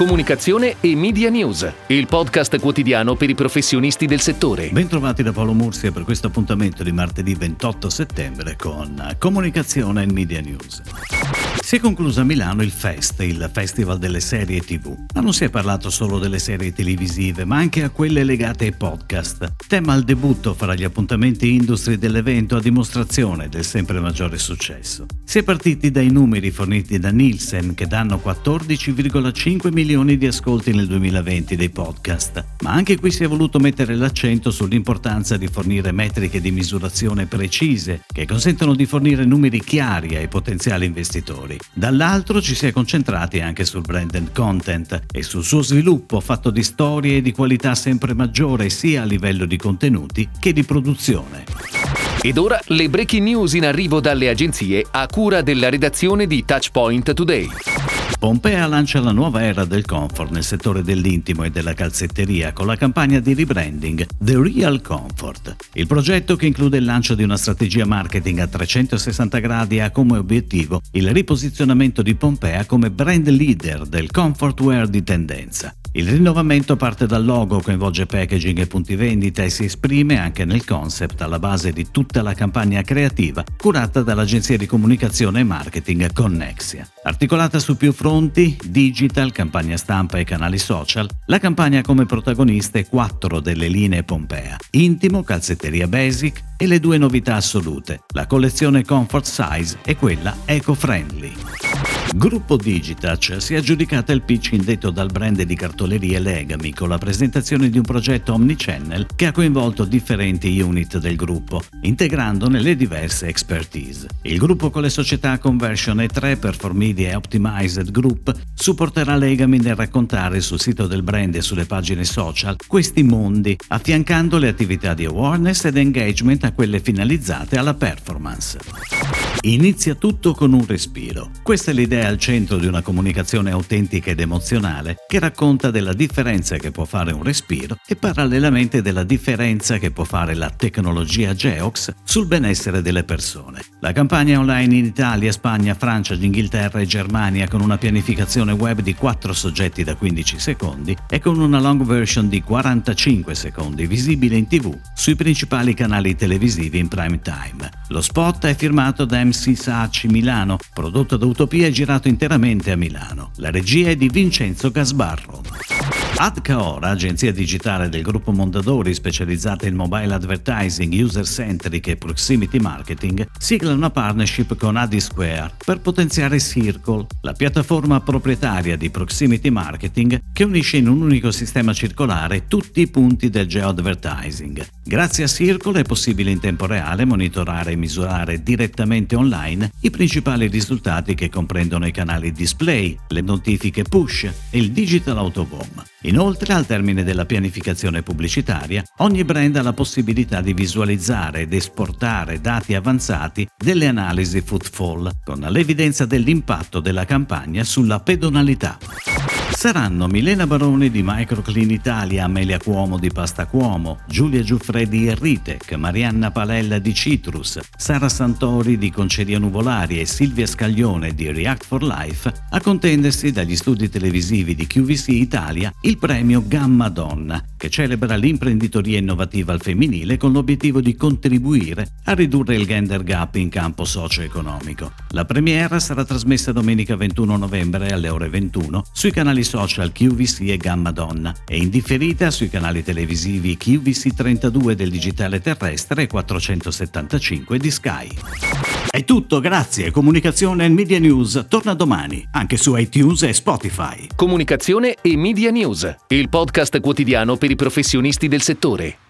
Comunicazione e Media News, il podcast quotidiano per i professionisti del settore. Bentrovati da Paolo Mursia per questo appuntamento di martedì 28 settembre con Comunicazione e Media News. Si è concluso a Milano il FEST, il Festival delle serie TV, ma non si è parlato solo delle serie televisive, ma anche a quelle legate ai podcast. Tema al debutto fra gli appuntamenti industri dell'evento a dimostrazione del sempre maggiore successo. Si è partiti dai numeri forniti da Nielsen che danno 14,5 milioni di ascolti nel 2020 dei podcast, ma anche qui si è voluto mettere l'accento sull'importanza di fornire metriche di misurazione precise che consentono di fornire numeri chiari ai potenziali investitori. Dall'altro ci si è concentrati anche sul branded content e sul suo sviluppo fatto di storie di qualità sempre maggiore sia a livello di contenuti che di produzione. Ed ora le breaking news in arrivo dalle agenzie a cura della redazione di Touchpoint Today. Pompea lancia la nuova era del comfort nel settore dell'intimo e della calzetteria con la campagna di rebranding The Real Comfort. Il progetto che include il lancio di una strategia marketing a 360 gradi ha come obiettivo il riposizionamento di Pompea come brand leader del comfort wear di tendenza. Il rinnovamento parte dal logo, coinvolge packaging e punti vendita e si esprime anche nel concept alla base di tutta la campagna creativa curata dall'agenzia di comunicazione e marketing Connexia. Articolata su più fronti, digital, campagna stampa e canali social, la campagna ha come protagoniste quattro delle linee Pompea, intimo, calzetteria basic e le due novità assolute, la collezione Comfort Size e quella eco-friendly. Gruppo Digitouch si è aggiudicata il pitch indetto dal brand di cartolerie Legami con la presentazione di un progetto omnichannel che ha coinvolto differenti unit del gruppo, integrandone le diverse expertise. Il gruppo con le società Conversion E3, Performedia e Optimized Group supporterà Legami nel raccontare sul sito del brand e sulle pagine social questi mondi, affiancando le attività di awareness ed engagement a quelle finalizzate alla performance. Inizia tutto con un respiro. Questa è l'idea al centro di una comunicazione autentica ed emozionale che racconta della differenza che può fare un respiro e parallelamente della differenza che può fare la tecnologia Geox sul benessere delle persone. La campagna online in Italia, Spagna, Francia, Inghilterra e Germania con una pianificazione web di 4 soggetti da 15 secondi e con una long version di 45 secondi visibile in tv sui principali canali televisivi in prime time. Lo spot è firmato da MC Sacci Milano, prodotto da Utopia e girato interamente a Milano. La regia è di Vincenzo Gasbarro. Adcaora, agenzia digitale del gruppo Mondadori specializzata in mobile advertising, user centric e proximity marketing, sigla una partnership con Adisquare per potenziare Circle, la piattaforma proprietaria di proximity marketing che unisce in un unico sistema circolare tutti i punti del geo-advertising. Grazie a Circle è possibile in tempo reale monitorare e misurare direttamente online i principali risultati che comprendono i canali display, le notifiche push e il digital home. Inoltre, al termine della pianificazione pubblicitaria, ogni brand ha la possibilità di visualizzare ed esportare dati avanzati delle analisi footfall, con l'evidenza dell'impatto della campagna sulla pedonalità. Saranno Milena Baroni di Microclean Italia, Amelia Cuomo di Pasta Cuomo, Giulia Giuffredi di Ritec, Marianna Palella di Citrus, Sara Santori di Conceria Nuvolari e Silvia Scaglione di React for Life a contendersi dagli studi televisivi di QVC Italia il premio Gamma Donna, che celebra l'imprenditoria innovativa al femminile con l'obiettivo di contribuire a ridurre il gender gap in campo socio-economico. La premiera sarà trasmessa domenica 21 novembre alle ore 21 sui canali social QVC e Gamma Donna e indifferita sui canali televisivi QVC 32 del digitale terrestre e 475 di Sky. È tutto, grazie. Comunicazione e Media News torna domani, anche su iTunes e Spotify. Comunicazione e Media News, il podcast quotidiano per i professionisti del settore.